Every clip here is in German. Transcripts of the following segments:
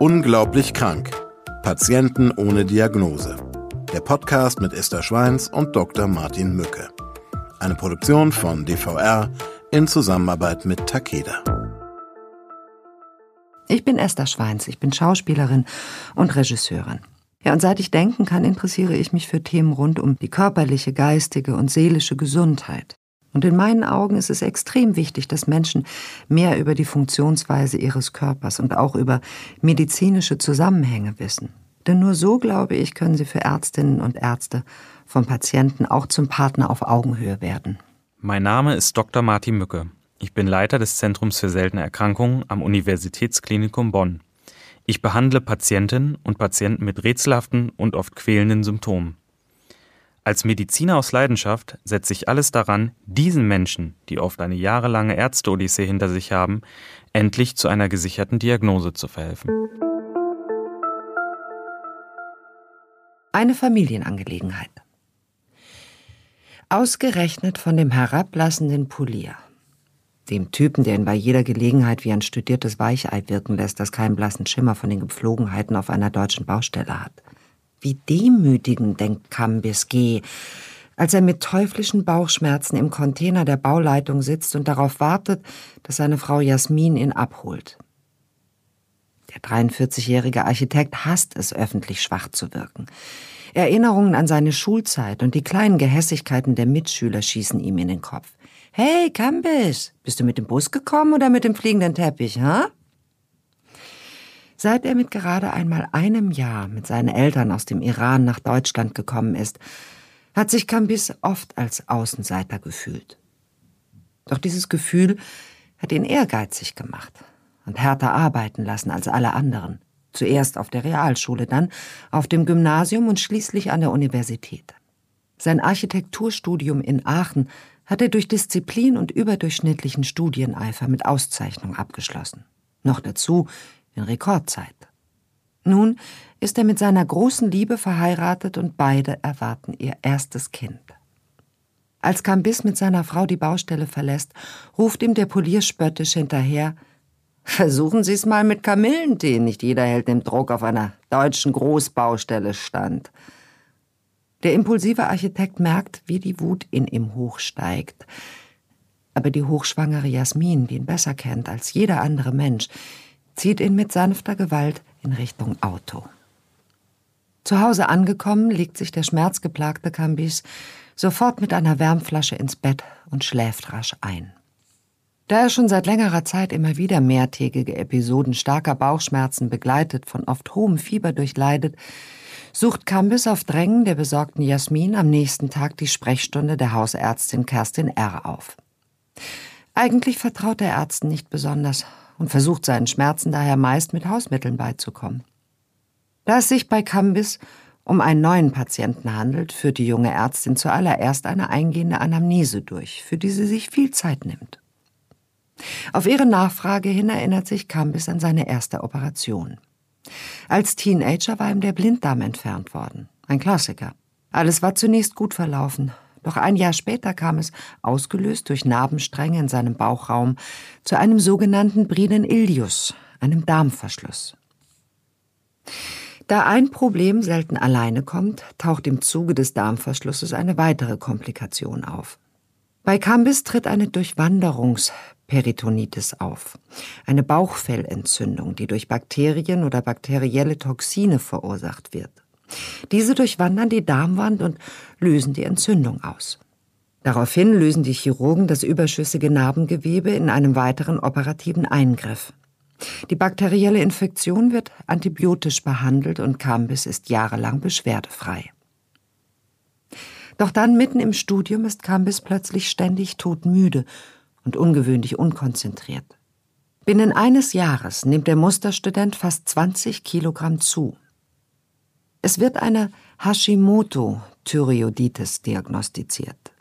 Unglaublich krank. Patienten ohne Diagnose. Der Podcast mit Esther Schweins und Dr. Martin Mücke. Eine Produktion von DVR in Zusammenarbeit mit Takeda. Ich bin Esther Schweins, ich bin Schauspielerin und Regisseurin. Ja, und seit ich denken kann, interessiere ich mich für Themen rund um die körperliche, geistige und seelische Gesundheit. Und in meinen Augen ist es extrem wichtig, dass Menschen mehr über die Funktionsweise ihres Körpers und auch über medizinische Zusammenhänge wissen. Denn nur so, glaube ich, können sie für Ärztinnen und Ärzte von Patienten auch zum Partner auf Augenhöhe werden. Mein Name ist Dr. Martin Mücke. Ich bin Leiter des Zentrums für seltene Erkrankungen am Universitätsklinikum Bonn. Ich behandle Patientinnen und Patienten mit rätselhaften und oft quälenden Symptomen. Als Mediziner aus Leidenschaft setze ich alles daran, diesen Menschen, die oft eine jahrelange Ärzte-Odyssee hinter sich haben, endlich zu einer gesicherten Diagnose zu verhelfen. Eine Familienangelegenheit. Ausgerechnet von dem herablassenden Polier. Dem Typen, der ihn bei jeder Gelegenheit wie ein studiertes Weichei wirken lässt, das keinen blassen Schimmer von den Gepflogenheiten auf einer deutschen Baustelle hat. Wie demütigend, denkt Cambis G., als er mit teuflischen Bauchschmerzen im Container der Bauleitung sitzt und darauf wartet, dass seine Frau Jasmin ihn abholt. Der 43-jährige Architekt hasst es, öffentlich schwach zu wirken. Erinnerungen an seine Schulzeit und die kleinen Gehässigkeiten der Mitschüler schießen ihm in den Kopf. Hey, Cambis, bist du mit dem Bus gekommen oder mit dem fliegenden Teppich, ha? Seit er mit gerade einmal einem Jahr mit seinen Eltern aus dem Iran nach Deutschland gekommen ist, hat sich Kambis oft als Außenseiter gefühlt. Doch dieses Gefühl hat ihn ehrgeizig gemacht und härter arbeiten lassen als alle anderen. Zuerst auf der Realschule, dann auf dem Gymnasium und schließlich an der Universität. Sein Architekturstudium in Aachen hat er durch Disziplin und überdurchschnittlichen Studieneifer mit Auszeichnung abgeschlossen. Noch dazu in Rekordzeit. Nun ist er mit seiner großen Liebe verheiratet und beide erwarten ihr erstes Kind. Als Cambis mit seiner Frau die Baustelle verlässt, ruft ihm der Polier spöttisch hinterher, Versuchen Sie es mal mit Kamillentee, nicht jeder hält dem Druck auf einer deutschen Großbaustelle stand. Der impulsive Architekt merkt, wie die Wut in ihm hochsteigt. Aber die hochschwangere Jasmin, die ihn besser kennt als jeder andere Mensch, zieht ihn mit sanfter Gewalt in Richtung Auto. Zu Hause angekommen, legt sich der schmerzgeplagte Cambis sofort mit einer Wärmflasche ins Bett und schläft rasch ein. Da er schon seit längerer Zeit immer wieder mehrtägige Episoden starker Bauchschmerzen begleitet, von oft hohem Fieber durchleidet, sucht Cambis auf Drängen der besorgten Jasmin am nächsten Tag die Sprechstunde der Hausärztin Kerstin R. auf. Eigentlich vertraut der Ärzten nicht besonders und versucht seinen Schmerzen daher meist mit Hausmitteln beizukommen. Da es sich bei Cambis um einen neuen Patienten handelt, führt die junge Ärztin zuallererst eine eingehende Anamnese durch, für die sie sich viel Zeit nimmt. Auf ihre Nachfrage hin erinnert sich Cambis an seine erste Operation. Als Teenager war ihm der Blinddarm entfernt worden. Ein Klassiker. Alles war zunächst gut verlaufen, doch ein Jahr später kam es, ausgelöst durch Narbenstränge in seinem Bauchraum, zu einem sogenannten Brinen Ilius, einem Darmverschluss. Da ein Problem selten alleine kommt, taucht im Zuge des Darmverschlusses eine weitere Komplikation auf. Bei Cambis tritt eine Durchwanderungsperitonitis auf, eine Bauchfellentzündung, die durch Bakterien oder bakterielle Toxine verursacht wird. Diese durchwandern die Darmwand und lösen die Entzündung aus. Daraufhin lösen die Chirurgen das überschüssige Narbengewebe in einem weiteren operativen Eingriff. Die bakterielle Infektion wird antibiotisch behandelt und Cambis ist jahrelang beschwerdefrei. Doch dann mitten im Studium ist Cambis plötzlich ständig todmüde und ungewöhnlich unkonzentriert. Binnen eines Jahres nimmt der Musterstudent fast 20 Kilogramm zu. Es wird eine Hashimoto-Thyreoiditis diagnostiziert.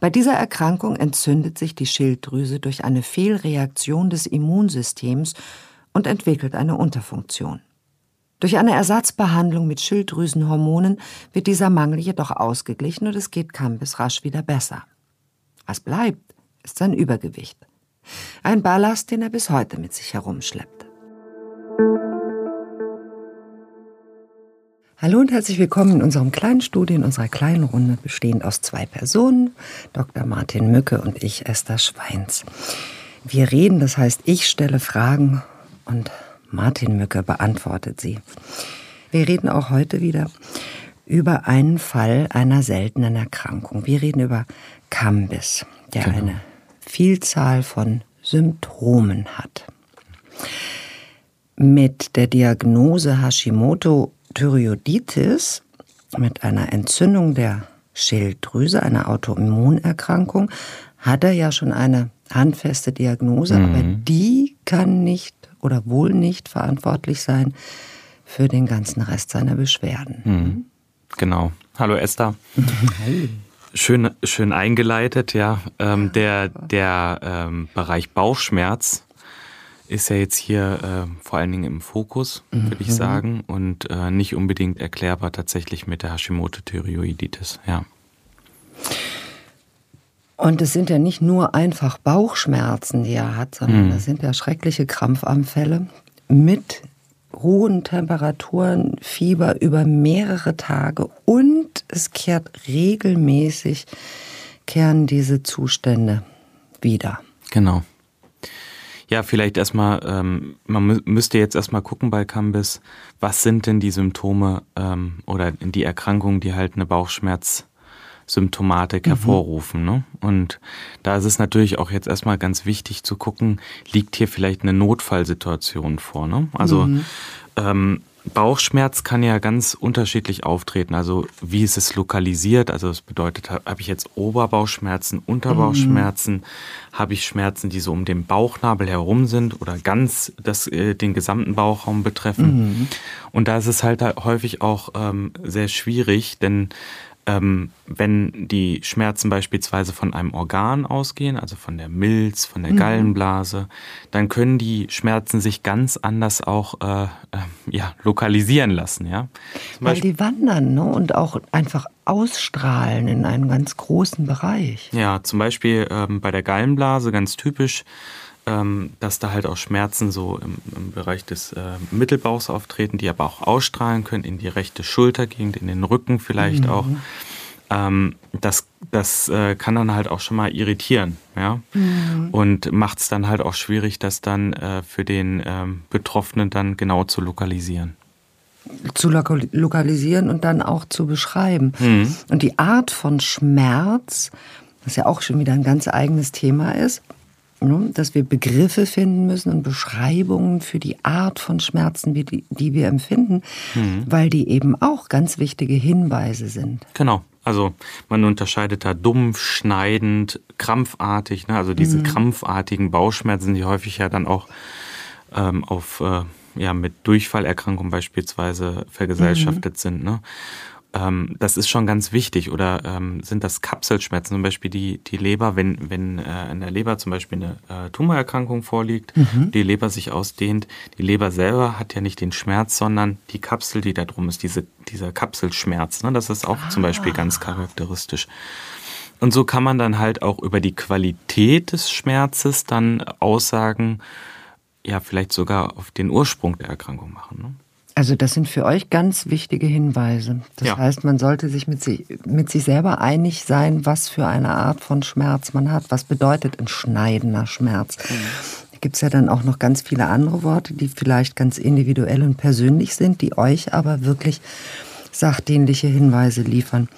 Bei dieser Erkrankung entzündet sich die Schilddrüse durch eine Fehlreaktion des Immunsystems und entwickelt eine Unterfunktion. Durch eine Ersatzbehandlung mit Schilddrüsenhormonen wird dieser Mangel jedoch ausgeglichen und es geht Campes rasch wieder besser. Was bleibt, ist sein Übergewicht. Ein Ballast, den er bis heute mit sich herumschleppt. Hallo und herzlich willkommen in unserem kleinen Studio, in unserer kleinen Runde, bestehend aus zwei Personen, Dr. Martin Mücke und ich, Esther Schweins. Wir reden, das heißt, ich stelle Fragen und Martin Mücke beantwortet sie. Wir reden auch heute wieder über einen Fall einer seltenen Erkrankung. Wir reden über Cambis, der genau. eine Vielzahl von Symptomen hat. Mit der Diagnose Hashimoto Thyreoiditis, mit einer Entzündung der Schilddrüse, einer Autoimmunerkrankung, hat er ja schon eine handfeste Diagnose, mhm. aber die kann nicht oder wohl nicht verantwortlich sein für den ganzen Rest seiner Beschwerden. Mhm. Genau. Hallo Esther. Hallo. Schön, schön eingeleitet, ja. Ähm, der der ähm, Bereich Bauchschmerz ist ja jetzt hier äh, vor allen Dingen im Fokus, würde ich mhm. sagen, und äh, nicht unbedingt erklärbar tatsächlich mit der Hashimoto-Thyreoiditis, ja. Und es sind ja nicht nur einfach Bauchschmerzen, die er hat, sondern mhm. das sind ja schreckliche Krampfanfälle mit hohen Temperaturen, Fieber über mehrere Tage und es kehrt regelmäßig, kehren diese Zustände wieder. Genau. Ja, vielleicht erstmal, ähm, man müsste jetzt erstmal gucken bei Cambis, was sind denn die Symptome ähm, oder die Erkrankungen, die halt eine Bauchschmerzsymptomatik mhm. hervorrufen. Ne? Und da ist es natürlich auch jetzt erstmal ganz wichtig zu gucken, liegt hier vielleicht eine Notfallsituation vor. Ne? Also mhm. ähm, Bauchschmerz kann ja ganz unterschiedlich auftreten. Also wie ist es lokalisiert? Also das bedeutet, habe ich jetzt Oberbauchschmerzen, Unterbauchschmerzen? Mhm. Habe ich Schmerzen, die so um den Bauchnabel herum sind oder ganz das, äh, den gesamten Bauchraum betreffen? Mhm. Und da ist es halt häufig auch ähm, sehr schwierig, denn ähm, wenn die Schmerzen beispielsweise von einem Organ ausgehen, also von der Milz, von der mhm. Gallenblase, dann können die Schmerzen sich ganz anders auch äh, äh, ja, lokalisieren lassen. Ja? Weil die wandern ne? und auch einfach ausstrahlen in einem ganz großen Bereich. Ja, zum Beispiel ähm, bei der Gallenblase ganz typisch ähm, dass da halt auch Schmerzen so im, im Bereich des äh, Mittelbauchs auftreten, die aber auch ausstrahlen können in die rechte Schultergegend, in den Rücken vielleicht mhm. auch. Ähm, das das äh, kann dann halt auch schon mal irritieren, ja, mhm. und macht es dann halt auch schwierig, das dann äh, für den ähm, Betroffenen dann genau zu lokalisieren zu lokalisieren und dann auch zu beschreiben. Mhm. Und die Art von Schmerz, was ja auch schon wieder ein ganz eigenes Thema ist? Dass wir Begriffe finden müssen und Beschreibungen für die Art von Schmerzen, die, die wir empfinden, mhm. weil die eben auch ganz wichtige Hinweise sind. Genau. Also man unterscheidet da dumpf, schneidend, krampfartig. Ne? Also diese mhm. krampfartigen Bauchschmerzen, die häufig ja dann auch ähm, auf äh, ja mit Durchfallerkrankungen beispielsweise vergesellschaftet mhm. sind. Ne? Ähm, das ist schon ganz wichtig. Oder ähm, sind das Kapselschmerzen, zum Beispiel die, die Leber, wenn, wenn äh, in der Leber zum Beispiel eine äh, Tumorerkrankung vorliegt, mhm. die Leber sich ausdehnt, die Leber selber hat ja nicht den Schmerz, sondern die Kapsel, die da drum ist, diese, dieser Kapselschmerz. Ne? Das ist auch ah. zum Beispiel ah. ganz charakteristisch. Und so kann man dann halt auch über die Qualität des Schmerzes dann Aussagen, ja, vielleicht sogar auf den Ursprung der Erkrankung machen. Ne? Also das sind für euch ganz wichtige Hinweise. Das ja. heißt, man sollte sich mit, sich mit sich selber einig sein, was für eine Art von Schmerz man hat. Was bedeutet ein schneidender Schmerz? Mhm. Da gibt es ja dann auch noch ganz viele andere Worte, die vielleicht ganz individuell und persönlich sind, die euch aber wirklich sachdienliche Hinweise liefern.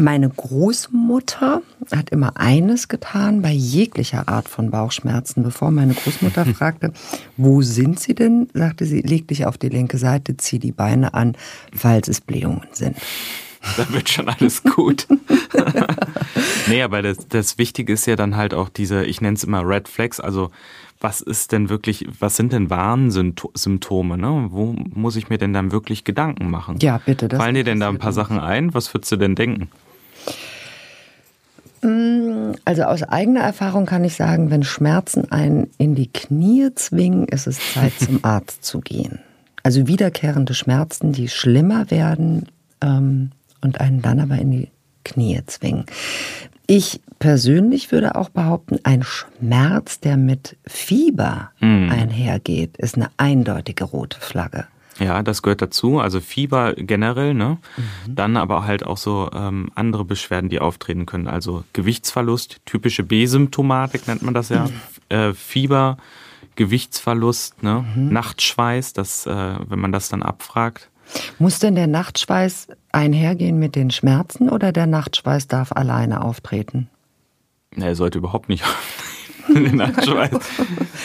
Meine Großmutter hat immer eines getan bei jeglicher Art von Bauchschmerzen. Bevor meine Großmutter fragte, wo sind Sie denn, sagte sie, leg dich auf die linke Seite, zieh die Beine an, falls es Blähungen sind. Da wird schon alles gut. nee, aber das, das Wichtige ist ja dann halt auch diese, ich nenne es immer Red Flags, also was ist denn wirklich, was sind denn Warnsymptome? Ne? Wo muss ich mir denn dann wirklich Gedanken machen? Ja, bitte. Fallen dir denn da ein paar Sachen ein? Was würdest du denn denken? Mm, also aus eigener Erfahrung kann ich sagen, wenn Schmerzen einen in die Knie zwingen, ist es Zeit zum Arzt zu gehen. Also wiederkehrende Schmerzen, die schlimmer werden ähm, und einen dann aber in die Knie zwingen. Ich persönlich würde auch behaupten, ein Schmerz, der mit Fieber mhm. einhergeht, ist eine eindeutige rote Flagge. Ja, das gehört dazu. Also Fieber generell, ne? Mhm. Dann aber halt auch so ähm, andere Beschwerden, die auftreten können. Also Gewichtsverlust, typische B-Symptomatik nennt man das ja. Mhm. Äh, Fieber, Gewichtsverlust, ne? Mhm. Nachtschweiß, das, äh, wenn man das dann abfragt. Muss denn der Nachtschweiß einhergehen mit den Schmerzen oder der Nachtschweiß darf alleine auftreten? Er sollte überhaupt nicht den Nachtschweiß.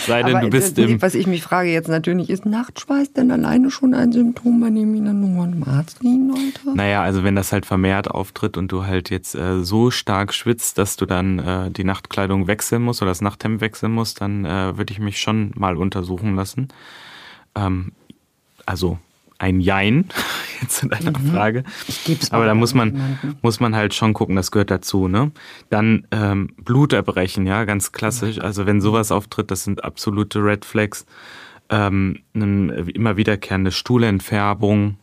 Sei denn, du bist im. Was ich mich frage jetzt natürlich, ist Nachtschweiß denn alleine schon ein Symptom, bei dem ich dann nur einen Arzt gehen sollte? Naja, also wenn das halt vermehrt auftritt und du halt jetzt äh, so stark schwitzt, dass du dann äh, die Nachtkleidung wechseln musst oder das Nachthemd wechseln musst, dann äh, würde ich mich schon mal untersuchen lassen. Ähm, also ein Jein, jetzt zu deiner mhm. Frage. Ich geb's Aber da muss man, muss man halt schon gucken, das gehört dazu. Ne? Dann ähm, Bluterbrechen, ja, ganz klassisch. Also wenn sowas auftritt, das sind absolute Red Flags. Ähm, eine immer wiederkehrende Stuhlentfärbung,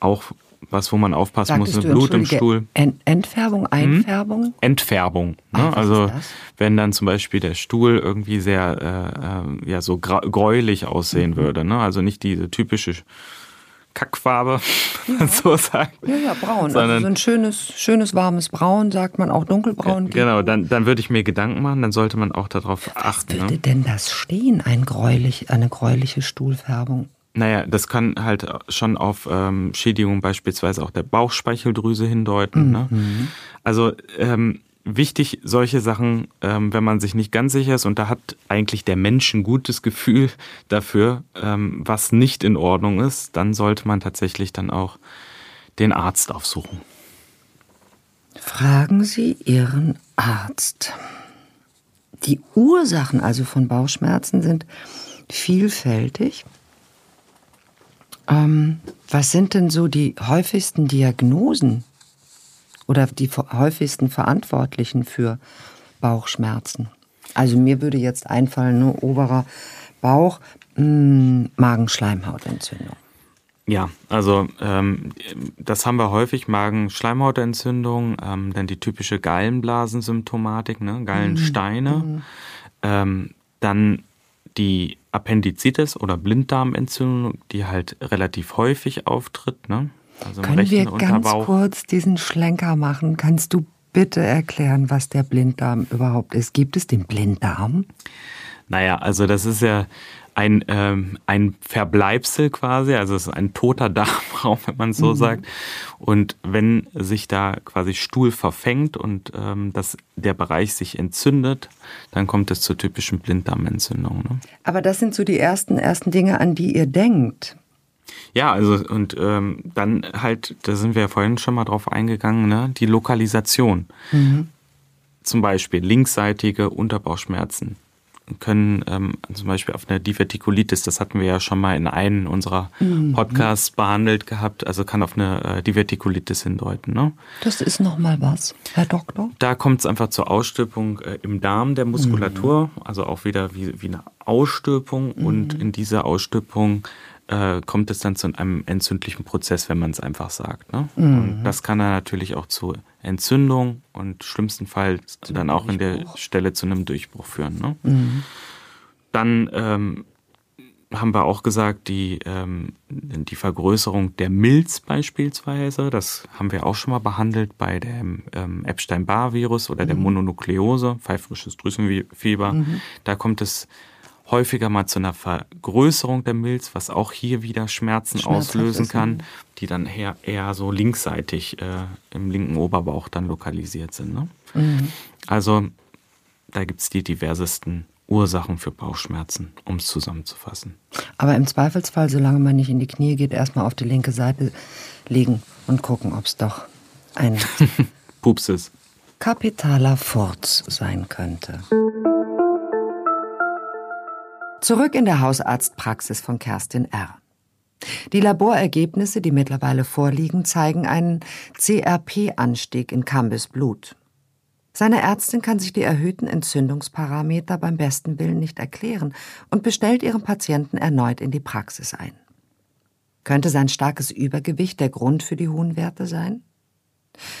auch was, wo man aufpassen Sagtest muss, eine Blut im Stuhl. Ent Entfärbung, mhm. Einfärbung? Hm? Entfärbung. Ne? Ach, also wenn dann zum Beispiel der Stuhl irgendwie sehr äh, äh ja so gräulich aussehen mhm. würde. Ne? Also nicht diese typische Kackfarbe, wenn man so sagt. Ja, ja, braun. Also Sondern, also so ein schönes, schönes, warmes Braun, sagt man auch dunkelbraun. Genau, dann, dann würde ich mir Gedanken machen, dann sollte man auch darauf Was achten. Was würde ne? denn das stehen, ein gräulich, eine gräuliche Stuhlfärbung? Naja, das kann halt schon auf ähm, Schädigungen beispielsweise auch der Bauchspeicheldrüse hindeuten. Ne? Mhm. Ne? Also ähm, wichtig, solche Sachen, ähm, wenn man sich nicht ganz sicher ist, und da hat eigentlich der Mensch ein gutes Gefühl dafür, ähm, was nicht in Ordnung ist, dann sollte man tatsächlich dann auch den Arzt aufsuchen. Fragen Sie Ihren Arzt. Die Ursachen also von Bauchschmerzen sind vielfältig. Ähm, was sind denn so die häufigsten Diagnosen oder die häufigsten Verantwortlichen für Bauchschmerzen. Also mir würde jetzt einfallen, nur oberer Bauch, mh, hm, Magenschleimhautentzündung. Ja, also ähm, das haben wir häufig, Magenschleimhautentzündung, ähm, dann die typische Gallenblasensymptomatik, ne? Gallensteine, mhm. ähm, dann die Appendizitis oder Blinddarmentzündung, die halt relativ häufig auftritt, ne? Also Können wir ganz kurz diesen Schlenker machen? Kannst du bitte erklären, was der Blinddarm überhaupt ist? Gibt es den Blinddarm? Naja, also das ist ja ein, ähm, ein Verbleibsel quasi, also es ist ein toter Darmraum, wenn man so mhm. sagt. Und wenn sich da quasi Stuhl verfängt und ähm, das, der Bereich sich entzündet, dann kommt es zur typischen Blinddarmentzündung. Ne? Aber das sind so die ersten, ersten Dinge, an die ihr denkt. Ja, also und ähm, dann halt, da sind wir ja vorhin schon mal drauf eingegangen, ne? die Lokalisation. Mhm. Zum Beispiel linksseitige Unterbauchschmerzen können ähm, zum Beispiel auf eine Divertikulitis, das hatten wir ja schon mal in einem unserer mhm. Podcasts behandelt gehabt, also kann auf eine äh, Divertikulitis hindeuten. Ne? Das ist nochmal was, Herr Doktor? Da kommt es einfach zur Ausstülpung äh, im Darm der Muskulatur, mhm. also auch wieder wie, wie eine Ausstülpung mhm. und in dieser Ausstülpung äh, kommt es dann zu einem entzündlichen Prozess, wenn man es einfach sagt. Ne? Mhm. Und das kann dann natürlich auch zu Entzündung und schlimmstenfalls Zum dann auch in der Stelle zu einem Durchbruch führen. Ne? Mhm. Dann ähm, haben wir auch gesagt, die, ähm, die Vergrößerung der Milz beispielsweise, das haben wir auch schon mal behandelt bei dem ähm, Epstein-Barr-Virus oder mhm. der Mononukleose, pfeifrisches Drüsenfieber. Mhm. Da kommt es häufiger mal zu einer Vergrößerung der Milz, was auch hier wieder Schmerzen auslösen kann, die dann eher, eher so linksseitig äh, im linken Oberbauch dann lokalisiert sind. Ne? Mhm. Also da gibt es die diversesten Ursachen für Bauchschmerzen, um es zusammenzufassen. Aber im Zweifelsfall, solange man nicht in die Knie geht, erstmal auf die linke Seite legen und gucken, ob es doch ein Pups ist. Kapitaler Furz sein könnte. Zurück in der Hausarztpraxis von Kerstin R. Die Laborergebnisse, die mittlerweile vorliegen, zeigen einen CRP-Anstieg in Cambys Blut. Seine Ärztin kann sich die erhöhten Entzündungsparameter beim besten Willen nicht erklären und bestellt ihren Patienten erneut in die Praxis ein. Könnte sein starkes Übergewicht der Grund für die hohen Werte sein?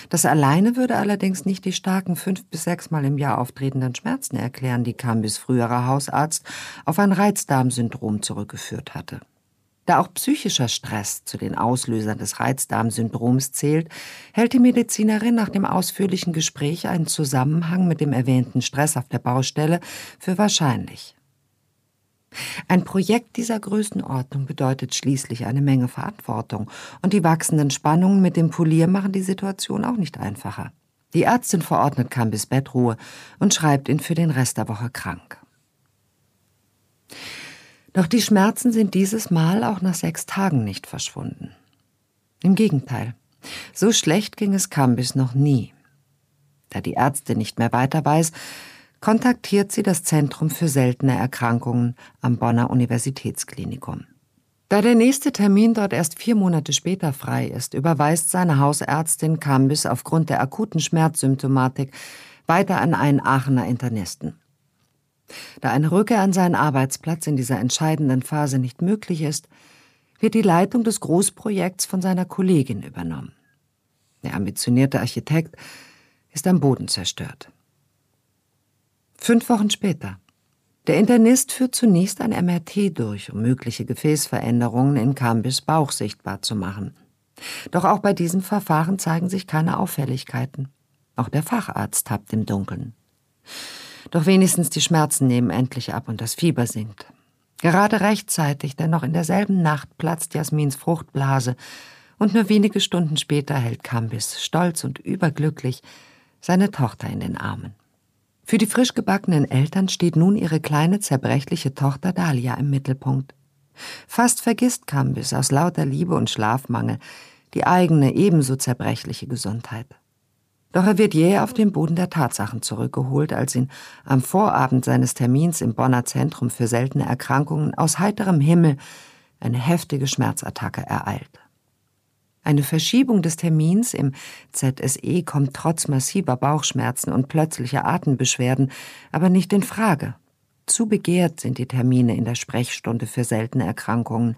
Das alleine würde allerdings nicht die starken fünf bis sechsmal im Jahr auftretenden Schmerzen erklären, die Cambys früherer Hausarzt auf ein Reizdarmsyndrom zurückgeführt hatte. Da auch psychischer Stress zu den Auslösern des Reizdarmsyndroms zählt, hält die Medizinerin nach dem ausführlichen Gespräch einen Zusammenhang mit dem erwähnten Stress auf der Baustelle für wahrscheinlich. Ein Projekt dieser Größenordnung bedeutet schließlich eine Menge Verantwortung, und die wachsenden Spannungen mit dem Polier machen die Situation auch nicht einfacher. Die Ärztin verordnet Kambis Bettruhe und schreibt ihn für den Rest der Woche krank. Doch die Schmerzen sind dieses Mal auch nach sechs Tagen nicht verschwunden. Im Gegenteil, so schlecht ging es Kambis noch nie. Da die Ärztin nicht mehr weiter weiß, kontaktiert sie das Zentrum für seltene Erkrankungen am Bonner Universitätsklinikum. Da der nächste Termin dort erst vier Monate später frei ist, überweist seine Hausärztin Kambis aufgrund der akuten Schmerzsymptomatik weiter an einen Aachener Internisten. Da eine Rückkehr an seinen Arbeitsplatz in dieser entscheidenden Phase nicht möglich ist, wird die Leitung des Großprojekts von seiner Kollegin übernommen. Der ambitionierte Architekt ist am Boden zerstört. Fünf Wochen später. Der Internist führt zunächst ein MRT durch, um mögliche Gefäßveränderungen in Cambis Bauch sichtbar zu machen. Doch auch bei diesem Verfahren zeigen sich keine Auffälligkeiten. Auch der Facharzt tappt im Dunkeln. Doch wenigstens die Schmerzen nehmen endlich ab und das Fieber sinkt. Gerade rechtzeitig, denn noch in derselben Nacht platzt Jasmins Fruchtblase und nur wenige Stunden später hält Cambis, stolz und überglücklich, seine Tochter in den Armen. Für die frisch gebackenen Eltern steht nun ihre kleine zerbrechliche Tochter Dahlia im Mittelpunkt. Fast vergisst Cambis aus lauter Liebe und Schlafmangel die eigene ebenso zerbrechliche Gesundheit. Doch er wird jäh auf den Boden der Tatsachen zurückgeholt, als ihn am Vorabend seines Termins im Bonner Zentrum für seltene Erkrankungen aus heiterem Himmel eine heftige Schmerzattacke ereilt. Eine Verschiebung des Termins im ZSE kommt trotz massiver Bauchschmerzen und plötzlicher Atembeschwerden aber nicht in Frage. Zu begehrt sind die Termine in der Sprechstunde für seltene Erkrankungen.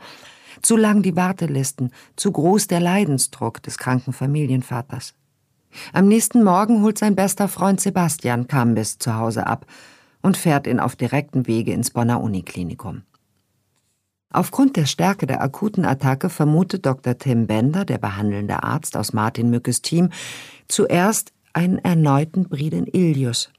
Zu lang die Wartelisten, zu groß der Leidensdruck des kranken Familienvaters. Am nächsten Morgen holt sein bester Freund Sebastian Kambis zu Hause ab und fährt ihn auf direktem Wege ins Bonner Uniklinikum. Aufgrund der Stärke der akuten Attacke vermutet Dr. Tim Bender, der behandelnde Arzt aus Martin Mückes Team, zuerst einen erneuten Briden Ilius.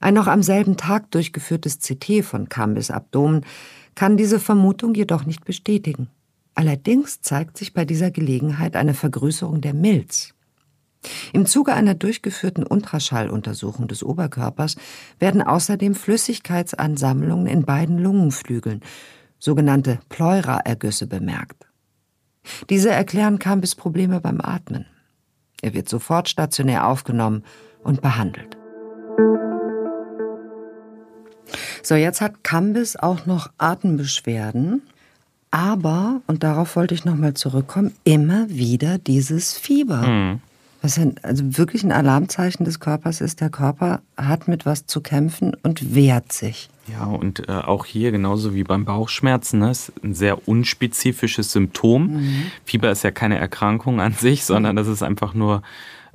Ein noch am selben Tag durchgeführtes CT von Cambis Abdomen kann diese Vermutung jedoch nicht bestätigen. Allerdings zeigt sich bei dieser Gelegenheit eine Vergrößerung der Milz. Im Zuge einer durchgeführten Ultraschalluntersuchung des Oberkörpers werden außerdem Flüssigkeitsansammlungen in beiden Lungenflügeln sogenannte Pleuraergüsse bemerkt. Diese erklären Kambis Probleme beim Atmen. Er wird sofort stationär aufgenommen und behandelt. So, jetzt hat Kambis auch noch Atembeschwerden, aber, und darauf wollte ich nochmal zurückkommen, immer wieder dieses Fieber. Mhm. Was ein, also wirklich ein Alarmzeichen des Körpers ist, der Körper hat mit was zu kämpfen und wehrt sich. Ja, und äh, auch hier, genauso wie beim Bauchschmerzen, ne, ist ein sehr unspezifisches Symptom. Mhm. Fieber ist ja keine Erkrankung an sich, sondern das ist einfach nur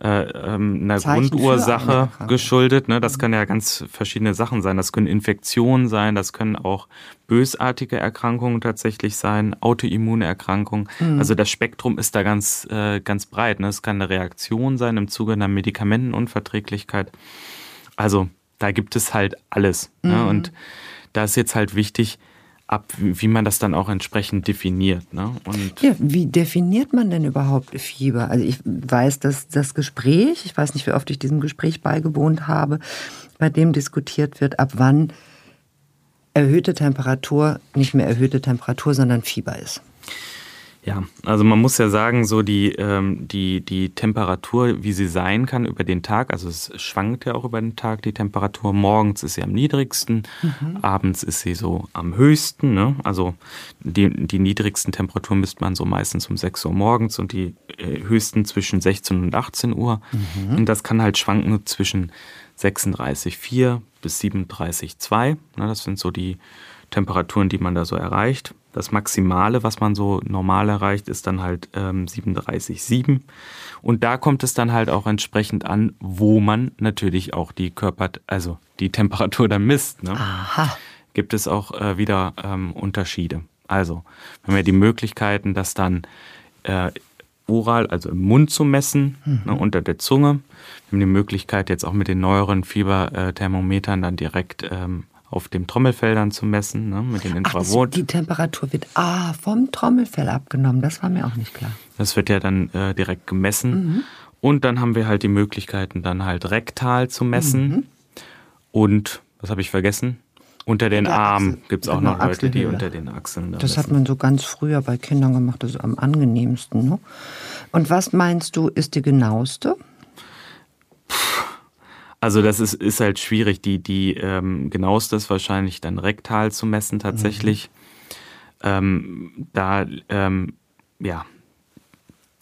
äh, ähm, einer Zeichen Grundursache geschuldet. Ne? Das mhm. kann ja ganz verschiedene Sachen sein. Das können Infektionen sein, das können auch bösartige Erkrankungen tatsächlich sein, Autoimmunerkrankungen. Mhm. Also das Spektrum ist da ganz, äh, ganz breit. Ne? Es kann eine Reaktion sein im Zuge einer Medikamentenunverträglichkeit. Also da gibt es halt alles. Ne? Mhm. Ne? Und da ist jetzt halt wichtig, ab, wie man das dann auch entsprechend definiert. Ne? Und ja, wie definiert man denn überhaupt Fieber? Also ich weiß, dass das Gespräch, ich weiß nicht, wie oft ich diesem Gespräch beigewohnt habe, bei dem diskutiert wird, ab wann erhöhte Temperatur nicht mehr erhöhte Temperatur, sondern Fieber ist. Ja, also man muss ja sagen, so die, ähm, die, die Temperatur, wie sie sein kann über den Tag, also es schwankt ja auch über den Tag die Temperatur. Morgens ist sie am niedrigsten, mhm. abends ist sie so am höchsten. Ne? Also die, die niedrigsten Temperaturen misst man so meistens um 6 Uhr morgens und die äh, höchsten zwischen 16 und 18 Uhr. Mhm. Und das kann halt schwanken zwischen 36,4 bis 37,2. Ne? Das sind so die Temperaturen, die man da so erreicht. Das Maximale, was man so normal erreicht, ist dann halt ähm, 37,7. Und da kommt es dann halt auch entsprechend an, wo man natürlich auch die Körper, also die Temperatur dann misst. Ne? Aha. Gibt es auch äh, wieder ähm, Unterschiede. Also, wir haben ja die Möglichkeiten, das dann äh, oral, also im Mund zu messen, mhm. ne, unter der Zunge. Wir haben die Möglichkeit, jetzt auch mit den neueren Fieberthermometern dann direkt ähm, auf dem Trommelfell zu messen, ne, mit den Infrarot. Ach, die Temperatur wird ah, vom Trommelfell abgenommen, das war mir auch nicht klar. Das wird ja dann äh, direkt gemessen. Mhm. Und dann haben wir halt die Möglichkeiten, dann halt rektal zu messen. Mhm. Und, was habe ich vergessen? Unter den Armen gibt es auch noch Leute, die unter den Achseln. Da das messen. hat man so ganz früher bei Kindern gemacht, das ist am angenehmsten. Ne? Und was meinst du, ist die genaueste? Also das ist, ist halt schwierig. Die, die ähm, genaueste ist wahrscheinlich dann rektal zu messen tatsächlich. Mhm. Ähm, da, ähm, ja,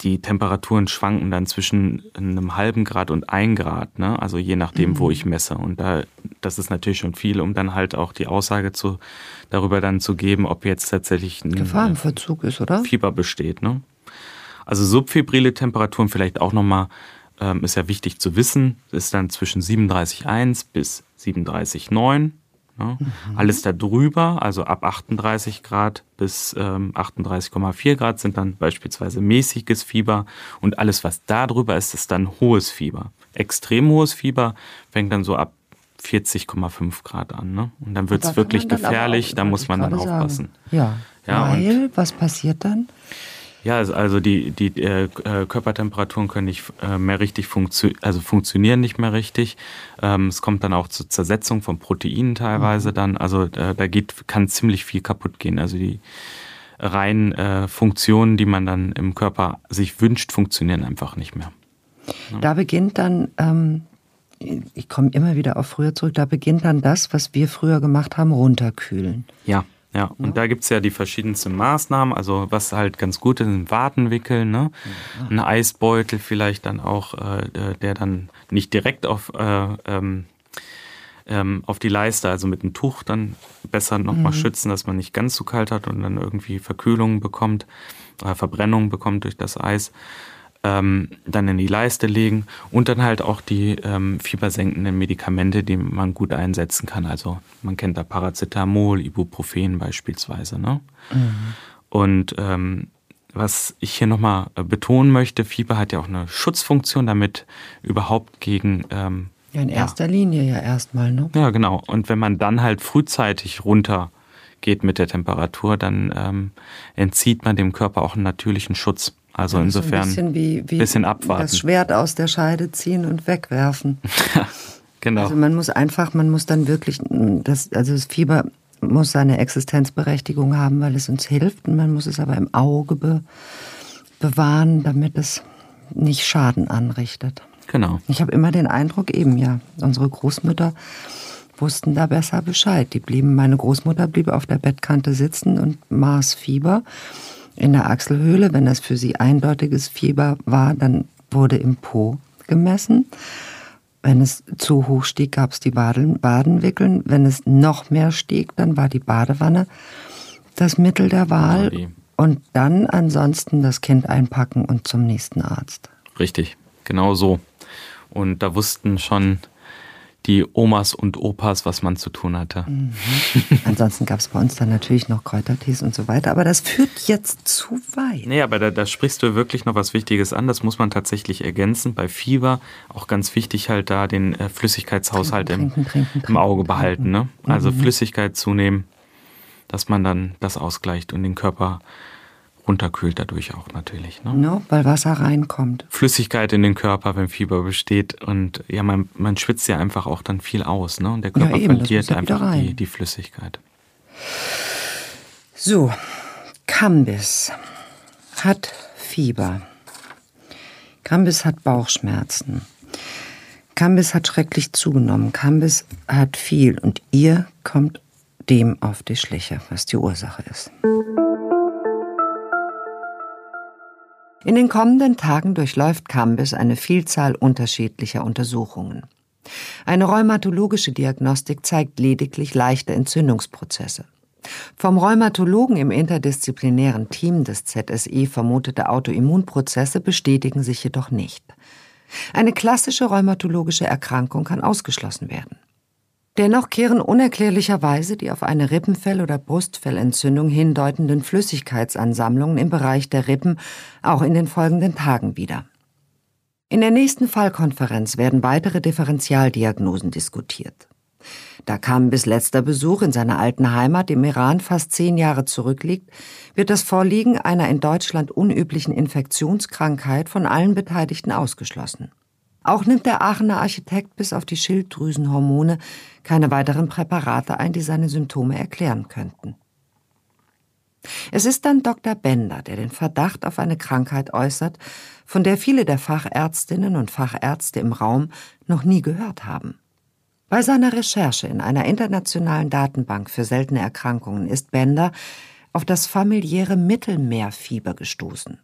die Temperaturen schwanken dann zwischen einem halben Grad und ein Grad, ne? Also je nachdem, mhm. wo ich messe. Und da, das ist natürlich schon viel, um dann halt auch die Aussage zu, darüber dann zu geben, ob jetzt tatsächlich ein Gefahrenverzug ist, oder? Fieber besteht, ne? Also subfibrile Temperaturen vielleicht auch nochmal, ähm, ist ja wichtig zu wissen, ist dann zwischen 37,1 bis 37,9 Ne? Mhm. Alles darüber, also ab 38 Grad bis ähm, 38,4 Grad sind dann beispielsweise mäßiges Fieber und alles, was darüber ist, ist dann hohes Fieber. Extrem hohes Fieber fängt dann so ab 40,5 Grad an. Ne? Und dann wird es wirklich gefährlich, da muss man dann aufpassen. Ja, ja weil, was passiert dann? Ja, also die, die äh, Körpertemperaturen können nicht äh, mehr richtig funktionieren, also funktionieren nicht mehr richtig. Ähm, es kommt dann auch zur Zersetzung von Proteinen teilweise mhm. dann. Also äh, da geht, kann ziemlich viel kaputt gehen. Also die reinen äh, Funktionen, die man dann im Körper sich wünscht, funktionieren einfach nicht mehr. Ja. Da beginnt dann, ähm, ich komme immer wieder auf früher zurück, da beginnt dann das, was wir früher gemacht haben, runterkühlen. Ja. Ja, und ja. da gibt's ja die verschiedensten Maßnahmen. Also was halt ganz gut ist, ein Waden wickeln, ne? Ja. Ein Eisbeutel vielleicht dann auch, äh, der dann nicht direkt auf, äh, ähm, ähm, auf die Leiste, also mit einem Tuch dann besser nochmal mhm. schützen, dass man nicht ganz zu kalt hat und dann irgendwie Verkühlung bekommt, äh, Verbrennung bekommt durch das Eis ähm, dann in die Leiste legen und dann halt auch die ähm, fiebersenkenden Medikamente, die man gut einsetzen kann. Also man kennt da Paracetamol, Ibuprofen beispielsweise. Ne? Mhm. Und ähm, was ich hier nochmal äh, betonen möchte, Fieber hat ja auch eine Schutzfunktion, damit überhaupt gegen ähm, ja, in erster ja. Linie ja erstmal, ne? Ja, genau. Und wenn man dann halt frühzeitig runter geht mit der Temperatur, dann ähm, entzieht man dem Körper auch einen natürlichen Schutz. Also insofern ein bisschen, wie, wie bisschen abwarten. das Schwert aus der Scheide ziehen und wegwerfen. genau. Also man muss einfach, man muss dann wirklich, das, also das Fieber muss seine Existenzberechtigung haben, weil es uns hilft. Und man muss es aber im Auge be, bewahren, damit es nicht Schaden anrichtet. Genau. Ich habe immer den Eindruck, eben ja, unsere Großmütter wussten da besser Bescheid. Die blieben, meine Großmutter blieb auf der Bettkante sitzen und maß Fieber in der Achselhöhle. Wenn das für sie eindeutiges Fieber war, dann wurde im Po gemessen. Wenn es zu hoch stieg, gab es die Baden, Badenwickeln. Wenn es noch mehr stieg, dann war die Badewanne das Mittel der Wahl. Und dann ansonsten das Kind einpacken und zum nächsten Arzt. Richtig, genau so. Und da wussten schon die Omas und Opas, was man zu tun hatte. Mhm. Ansonsten gab es bei uns dann natürlich noch Kräutertees und so weiter, aber das führt jetzt zu weit. Nee, aber da, da sprichst du wirklich noch was Wichtiges an, das muss man tatsächlich ergänzen. Bei Fieber auch ganz wichtig halt da den äh, Flüssigkeitshaushalt trinken, im, trinken, trinken, im, Auge behalten. Ne? Also mhm. Flüssigkeit zunehmen, dass man dann das ausgleicht und den Körper runterkühlt dadurch auch natürlich. Ne? No, weil Wasser reinkommt. Flüssigkeit in den Körper, wenn Fieber besteht. Und ja, man, man schwitzt ja einfach auch dann viel aus. Ne? Und der Körper ja, eben, verliert einfach die, die Flüssigkeit. So, Cambis hat Fieber. Cambis hat Bauchschmerzen. Cambis hat schrecklich zugenommen. Cambis hat viel. Und ihr kommt dem auf die Schliche, was die Ursache ist. In den kommenden Tagen durchläuft Cambis eine Vielzahl unterschiedlicher Untersuchungen. Eine rheumatologische Diagnostik zeigt lediglich leichte Entzündungsprozesse. Vom Rheumatologen im interdisziplinären Team des ZSI vermutete Autoimmunprozesse bestätigen sich jedoch nicht. Eine klassische rheumatologische Erkrankung kann ausgeschlossen werden. Dennoch kehren unerklärlicherweise die auf eine Rippenfell- oder Brustfellentzündung hindeutenden Flüssigkeitsansammlungen im Bereich der Rippen auch in den folgenden Tagen wieder. In der nächsten Fallkonferenz werden weitere Differentialdiagnosen diskutiert. Da kam bis letzter Besuch in seiner alten Heimat im Iran fast zehn Jahre zurückliegt, wird das Vorliegen einer in Deutschland unüblichen Infektionskrankheit von allen Beteiligten ausgeschlossen. Auch nimmt der Aachener Architekt bis auf die Schilddrüsenhormone keine weiteren Präparate ein, die seine Symptome erklären könnten. Es ist dann Dr. Bender, der den Verdacht auf eine Krankheit äußert, von der viele der Fachärztinnen und Fachärzte im Raum noch nie gehört haben. Bei seiner Recherche in einer internationalen Datenbank für seltene Erkrankungen ist Bender auf das familiäre Mittelmeerfieber gestoßen.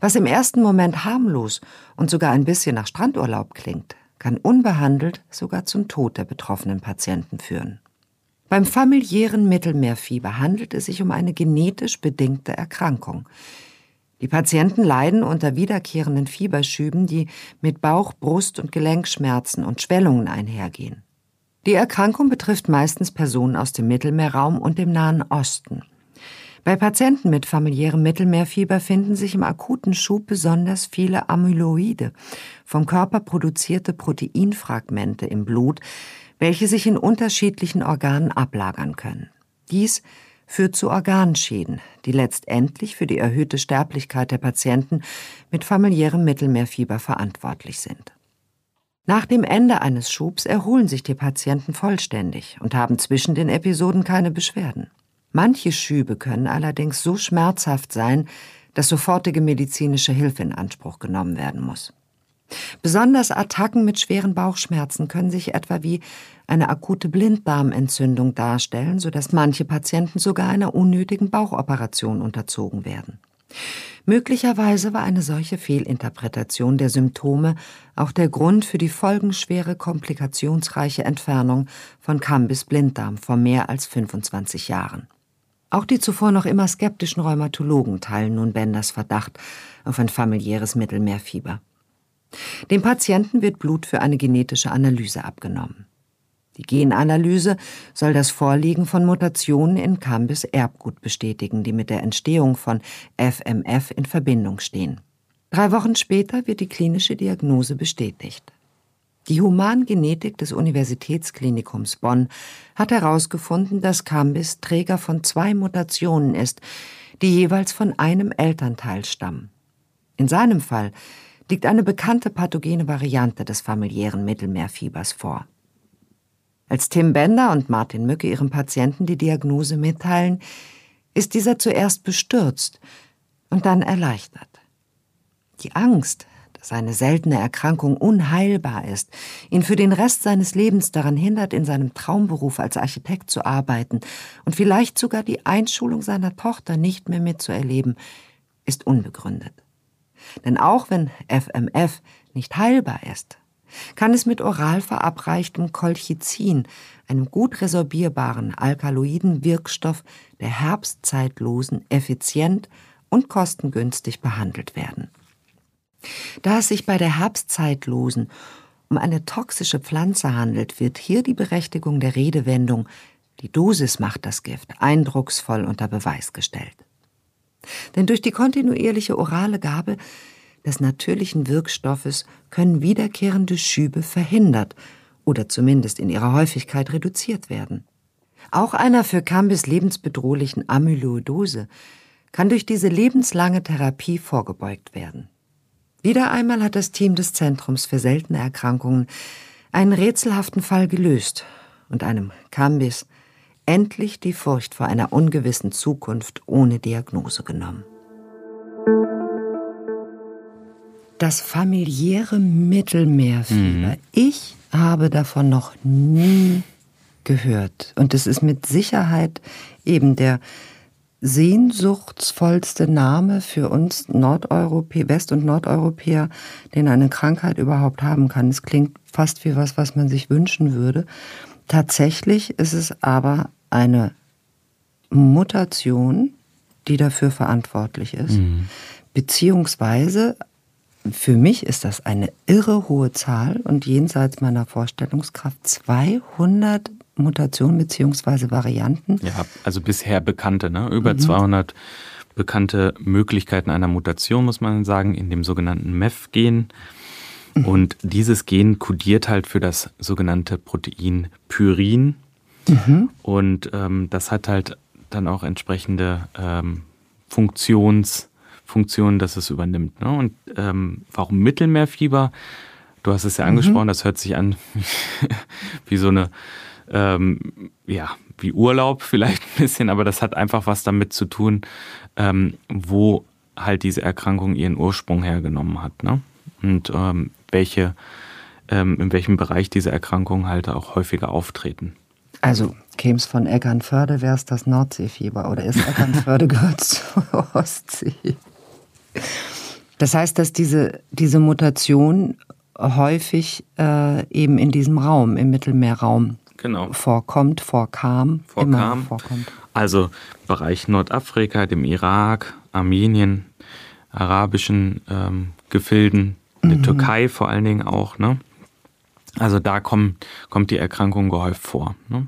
Was im ersten Moment harmlos und sogar ein bisschen nach Strandurlaub klingt, kann unbehandelt sogar zum Tod der betroffenen Patienten führen. Beim familiären Mittelmeerfieber handelt es sich um eine genetisch bedingte Erkrankung. Die Patienten leiden unter wiederkehrenden Fieberschüben, die mit Bauch-, Brust- und Gelenkschmerzen und Schwellungen einhergehen. Die Erkrankung betrifft meistens Personen aus dem Mittelmeerraum und dem Nahen Osten. Bei Patienten mit familiärem Mittelmeerfieber finden sich im akuten Schub besonders viele Amyloide, vom Körper produzierte Proteinfragmente im Blut, welche sich in unterschiedlichen Organen ablagern können. Dies führt zu Organschäden, die letztendlich für die erhöhte Sterblichkeit der Patienten mit familiärem Mittelmeerfieber verantwortlich sind. Nach dem Ende eines Schubs erholen sich die Patienten vollständig und haben zwischen den Episoden keine Beschwerden. Manche Schübe können allerdings so schmerzhaft sein, dass sofortige medizinische Hilfe in Anspruch genommen werden muss. Besonders Attacken mit schweren Bauchschmerzen können sich etwa wie eine akute Blinddarmentzündung darstellen, sodass manche Patienten sogar einer unnötigen Bauchoperation unterzogen werden. Möglicherweise war eine solche Fehlinterpretation der Symptome auch der Grund für die folgenschwere komplikationsreiche Entfernung von Cambis Blinddarm vor mehr als 25 Jahren. Auch die zuvor noch immer skeptischen Rheumatologen teilen nun Benders Verdacht auf ein familiäres Mittelmeerfieber. Dem Patienten wird Blut für eine genetische Analyse abgenommen. Die Genanalyse soll das Vorliegen von Mutationen in Cambis Erbgut bestätigen, die mit der Entstehung von FMF in Verbindung stehen. Drei Wochen später wird die klinische Diagnose bestätigt. Die Humangenetik des Universitätsklinikums Bonn hat herausgefunden, dass Cambis Träger von zwei Mutationen ist, die jeweils von einem Elternteil stammen. In seinem Fall liegt eine bekannte pathogene Variante des familiären Mittelmeerfiebers vor. Als Tim Bender und Martin Mücke ihrem Patienten die Diagnose mitteilen, ist dieser zuerst bestürzt und dann erleichtert. Die Angst, seine seltene Erkrankung unheilbar ist, ihn für den Rest seines Lebens daran hindert, in seinem Traumberuf als Architekt zu arbeiten und vielleicht sogar die Einschulung seiner Tochter nicht mehr mitzuerleben, ist unbegründet. Denn auch wenn FMF nicht heilbar ist, kann es mit oral verabreichtem Colchicin, einem gut resorbierbaren alkaloiden Wirkstoff der Herbstzeitlosen, effizient und kostengünstig behandelt werden. Da es sich bei der Herbstzeitlosen um eine toxische Pflanze handelt, wird hier die Berechtigung der Redewendung die Dosis macht das Gift eindrucksvoll unter Beweis gestellt. Denn durch die kontinuierliche orale Gabe des natürlichen Wirkstoffes können wiederkehrende Schübe verhindert oder zumindest in ihrer Häufigkeit reduziert werden. Auch einer für Cambis lebensbedrohlichen Amyloidose kann durch diese lebenslange Therapie vorgebeugt werden. Wieder einmal hat das Team des Zentrums für seltene Erkrankungen einen rätselhaften Fall gelöst und einem Cambis endlich die Furcht vor einer ungewissen Zukunft ohne Diagnose genommen. Das familiäre Mittelmeerfieber. Mhm. Ich habe davon noch nie gehört. Und es ist mit Sicherheit eben der sehnsuchtsvollste Name für uns Nordeuropäer, West- und Nordeuropäer, den eine Krankheit überhaupt haben kann. Es klingt fast wie was, was man sich wünschen würde. Tatsächlich ist es aber eine Mutation, die dafür verantwortlich ist. Mhm. Beziehungsweise, für mich ist das eine irre hohe Zahl und jenseits meiner Vorstellungskraft 200 Mutationen bzw. Varianten? Ja, also bisher bekannte, ne? über mhm. 200 bekannte Möglichkeiten einer Mutation, muss man sagen, in dem sogenannten MEF-Gen. Mhm. Und dieses Gen kodiert halt für das sogenannte Protein Pyrin. Mhm. Und ähm, das hat halt dann auch entsprechende ähm, Funktions, Funktionen, dass es übernimmt. Ne? Und ähm, warum Mittelmeerfieber? Du hast es ja mhm. angesprochen, mhm. das hört sich an wie so eine, ähm, ja, wie Urlaub vielleicht ein bisschen, aber das hat einfach was damit zu tun, ähm, wo halt diese Erkrankung ihren Ursprung hergenommen hat. Ne? Und ähm, welche, ähm, in welchem Bereich diese Erkrankungen halt auch häufiger auftreten. Also käme es von Eckernförde, wäre es das Nordseefieber oder ist Eckernförde gehört zur Ostsee? Das heißt, dass diese, diese Mutation häufig äh, eben in diesem Raum, im Mittelmeerraum genau. vorkommt, vorkam, vorkam. Immer vorkommt. Also Bereich Nordafrika, dem Irak, Armenien, arabischen ähm, Gefilden, in der mhm. Türkei vor allen Dingen auch. Ne? Also da kommt, kommt die Erkrankung gehäuft vor. Ne?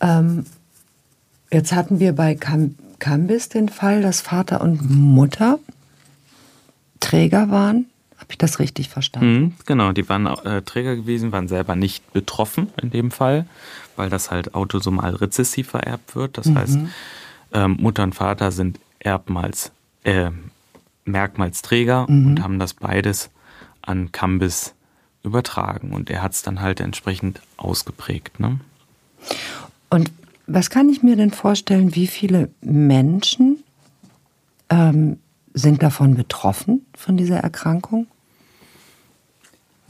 Ähm, jetzt hatten wir bei Cam Cambis den Fall, dass Vater und Mutter Träger waren. Habe ich das richtig verstanden? Mhm, genau, die waren äh, Träger gewesen, waren selber nicht betroffen in dem Fall, weil das halt autosomal rezessiv vererbt wird. Das mhm. heißt, ähm, Mutter und Vater sind Erbmals, äh, Merkmalsträger mhm. und haben das beides an Cambis übertragen. Und er hat es dann halt entsprechend ausgeprägt. Ne? Und was kann ich mir denn vorstellen, wie viele Menschen ähm, sind davon betroffen, von dieser Erkrankung?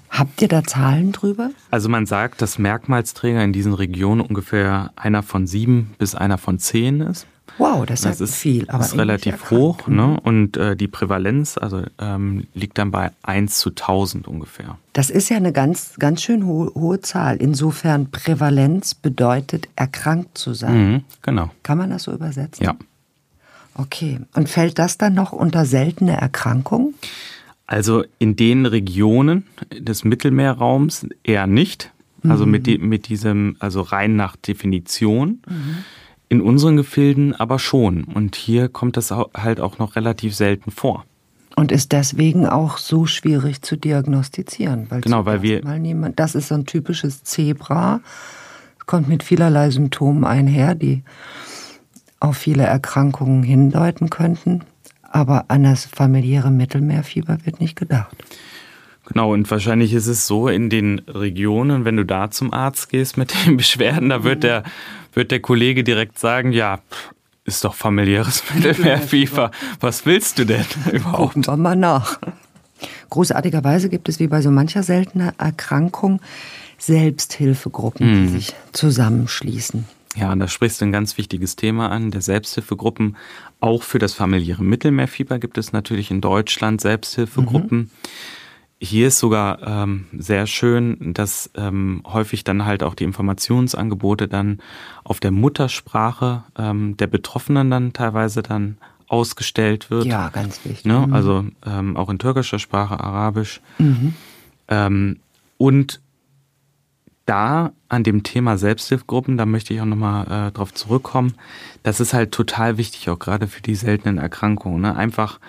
Habt ihr da Zahlen drüber? Also man sagt, dass Merkmalsträger in diesen Regionen ungefähr einer von sieben bis einer von zehn ist. Wow, das, das ist viel, aber ist relativ hoch. Ne? Mhm. Und äh, die Prävalenz also, ähm, liegt dann bei 1 zu 1000 ungefähr. Das ist ja eine ganz, ganz schön hohe, hohe Zahl. Insofern Prävalenz bedeutet erkrankt zu sein. Mhm, genau. Kann man das so übersetzen? Ja. Okay. Und fällt das dann noch unter seltene Erkrankungen? Also in den Regionen des Mittelmeerraums eher nicht. Also mhm. mit, die, mit diesem, also rein nach Definition. Mhm. In unseren Gefilden aber schon. Und hier kommt das halt auch noch relativ selten vor. Und ist deswegen auch so schwierig zu diagnostizieren. Weil genau, weil wir. Mal niemand, das ist so ein typisches Zebra. Kommt mit vielerlei Symptomen einher, die auf viele Erkrankungen hindeuten könnten. Aber an das familiäre Mittelmeerfieber wird nicht gedacht. Genau, und wahrscheinlich ist es so in den Regionen, wenn du da zum Arzt gehst mit den Beschwerden, da wird der, wird der Kollege direkt sagen, ja, ist doch familiäres Mittelmeerfieber. Was willst du denn überhaupt? Gucken wir mal nach. Großartigerweise gibt es wie bei so mancher seltener Erkrankung Selbsthilfegruppen, die sich zusammenschließen. Ja, und da sprichst du ein ganz wichtiges Thema an, der Selbsthilfegruppen. Auch für das familiäre Mittelmeerfieber gibt es natürlich in Deutschland Selbsthilfegruppen. Mhm. Hier ist sogar ähm, sehr schön, dass ähm, häufig dann halt auch die Informationsangebote dann auf der Muttersprache ähm, der Betroffenen dann teilweise dann ausgestellt wird. Ja, ganz wichtig. Ne? Mhm. Also ähm, auch in türkischer Sprache, Arabisch. Mhm. Ähm, und da an dem Thema Selbsthilfegruppen, da möchte ich auch nochmal äh, drauf zurückkommen, das ist halt total wichtig, auch gerade für die seltenen Erkrankungen. Ne? Einfach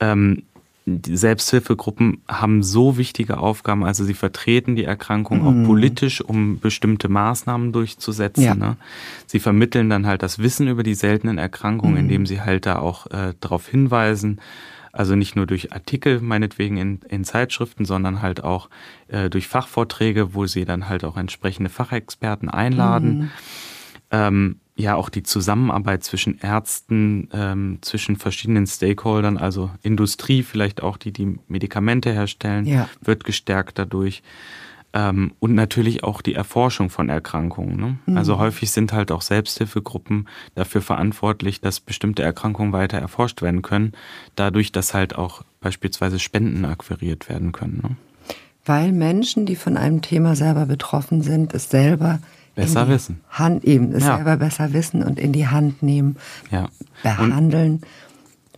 ähm, die Selbsthilfegruppen haben so wichtige Aufgaben, also sie vertreten die Erkrankung mhm. auch politisch, um bestimmte Maßnahmen durchzusetzen. Ja. Ne? Sie vermitteln dann halt das Wissen über die seltenen Erkrankungen, mhm. indem sie halt da auch äh, darauf hinweisen, also nicht nur durch Artikel meinetwegen in, in Zeitschriften, sondern halt auch äh, durch Fachvorträge, wo sie dann halt auch entsprechende Fachexperten einladen. Mhm. Ähm, ja auch die Zusammenarbeit zwischen Ärzten, ähm, zwischen verschiedenen Stakeholdern, also Industrie vielleicht auch, die die Medikamente herstellen, ja. wird gestärkt dadurch. Ähm, und natürlich auch die Erforschung von Erkrankungen. Ne? Mhm. Also häufig sind halt auch Selbsthilfegruppen dafür verantwortlich, dass bestimmte Erkrankungen weiter erforscht werden können, dadurch, dass halt auch beispielsweise Spenden akquiriert werden können. Ne? Weil Menschen, die von einem Thema selber betroffen sind, es selber Besser wissen. Hand eben, es ja. selber besser wissen und in die Hand nehmen, ja. behandeln. Und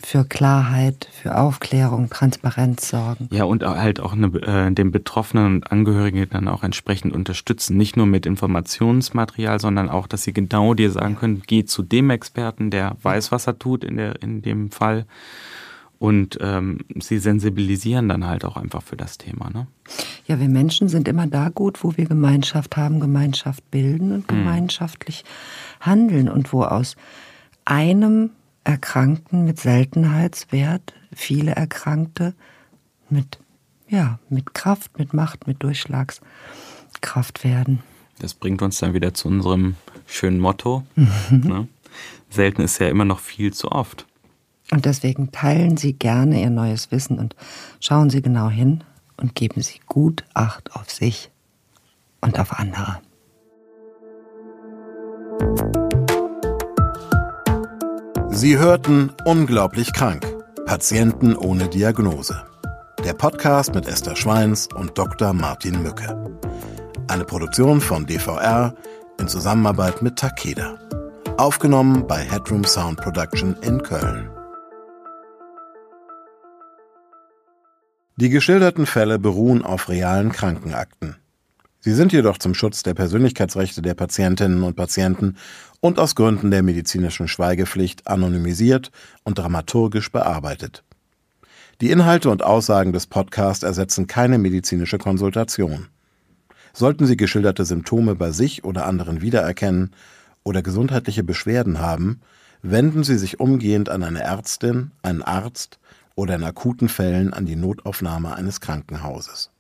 für Klarheit, für Aufklärung, Transparenz sorgen. Ja, und halt auch eine, äh, den Betroffenen und Angehörigen dann auch entsprechend unterstützen. Nicht nur mit Informationsmaterial, sondern auch, dass sie genau dir sagen können, geh zu dem Experten, der weiß, was er tut in, der, in dem Fall. Und ähm, sie sensibilisieren dann halt auch einfach für das Thema. Ne? Ja, wir Menschen sind immer da gut, wo wir Gemeinschaft haben, Gemeinschaft bilden und hm. gemeinschaftlich hm. handeln und wo aus einem Erkrankten mit Seltenheitswert, viele Erkrankte mit, ja, mit Kraft, mit Macht, mit Durchschlagskraft werden. Das bringt uns dann wieder zu unserem schönen Motto. ne? Selten ist ja immer noch viel zu oft. Und deswegen teilen Sie gerne Ihr neues Wissen und schauen Sie genau hin und geben Sie gut Acht auf sich und auf andere. Sie hörten Unglaublich krank. Patienten ohne Diagnose. Der Podcast mit Esther Schweins und Dr. Martin Mücke. Eine Produktion von DVR in Zusammenarbeit mit Takeda. Aufgenommen bei Headroom Sound Production in Köln. Die geschilderten Fälle beruhen auf realen Krankenakten. Sie sind jedoch zum Schutz der Persönlichkeitsrechte der Patientinnen und Patienten und aus Gründen der medizinischen Schweigepflicht anonymisiert und dramaturgisch bearbeitet. Die Inhalte und Aussagen des Podcasts ersetzen keine medizinische Konsultation. Sollten Sie geschilderte Symptome bei sich oder anderen wiedererkennen oder gesundheitliche Beschwerden haben, wenden Sie sich umgehend an eine Ärztin, einen Arzt oder in akuten Fällen an die Notaufnahme eines Krankenhauses.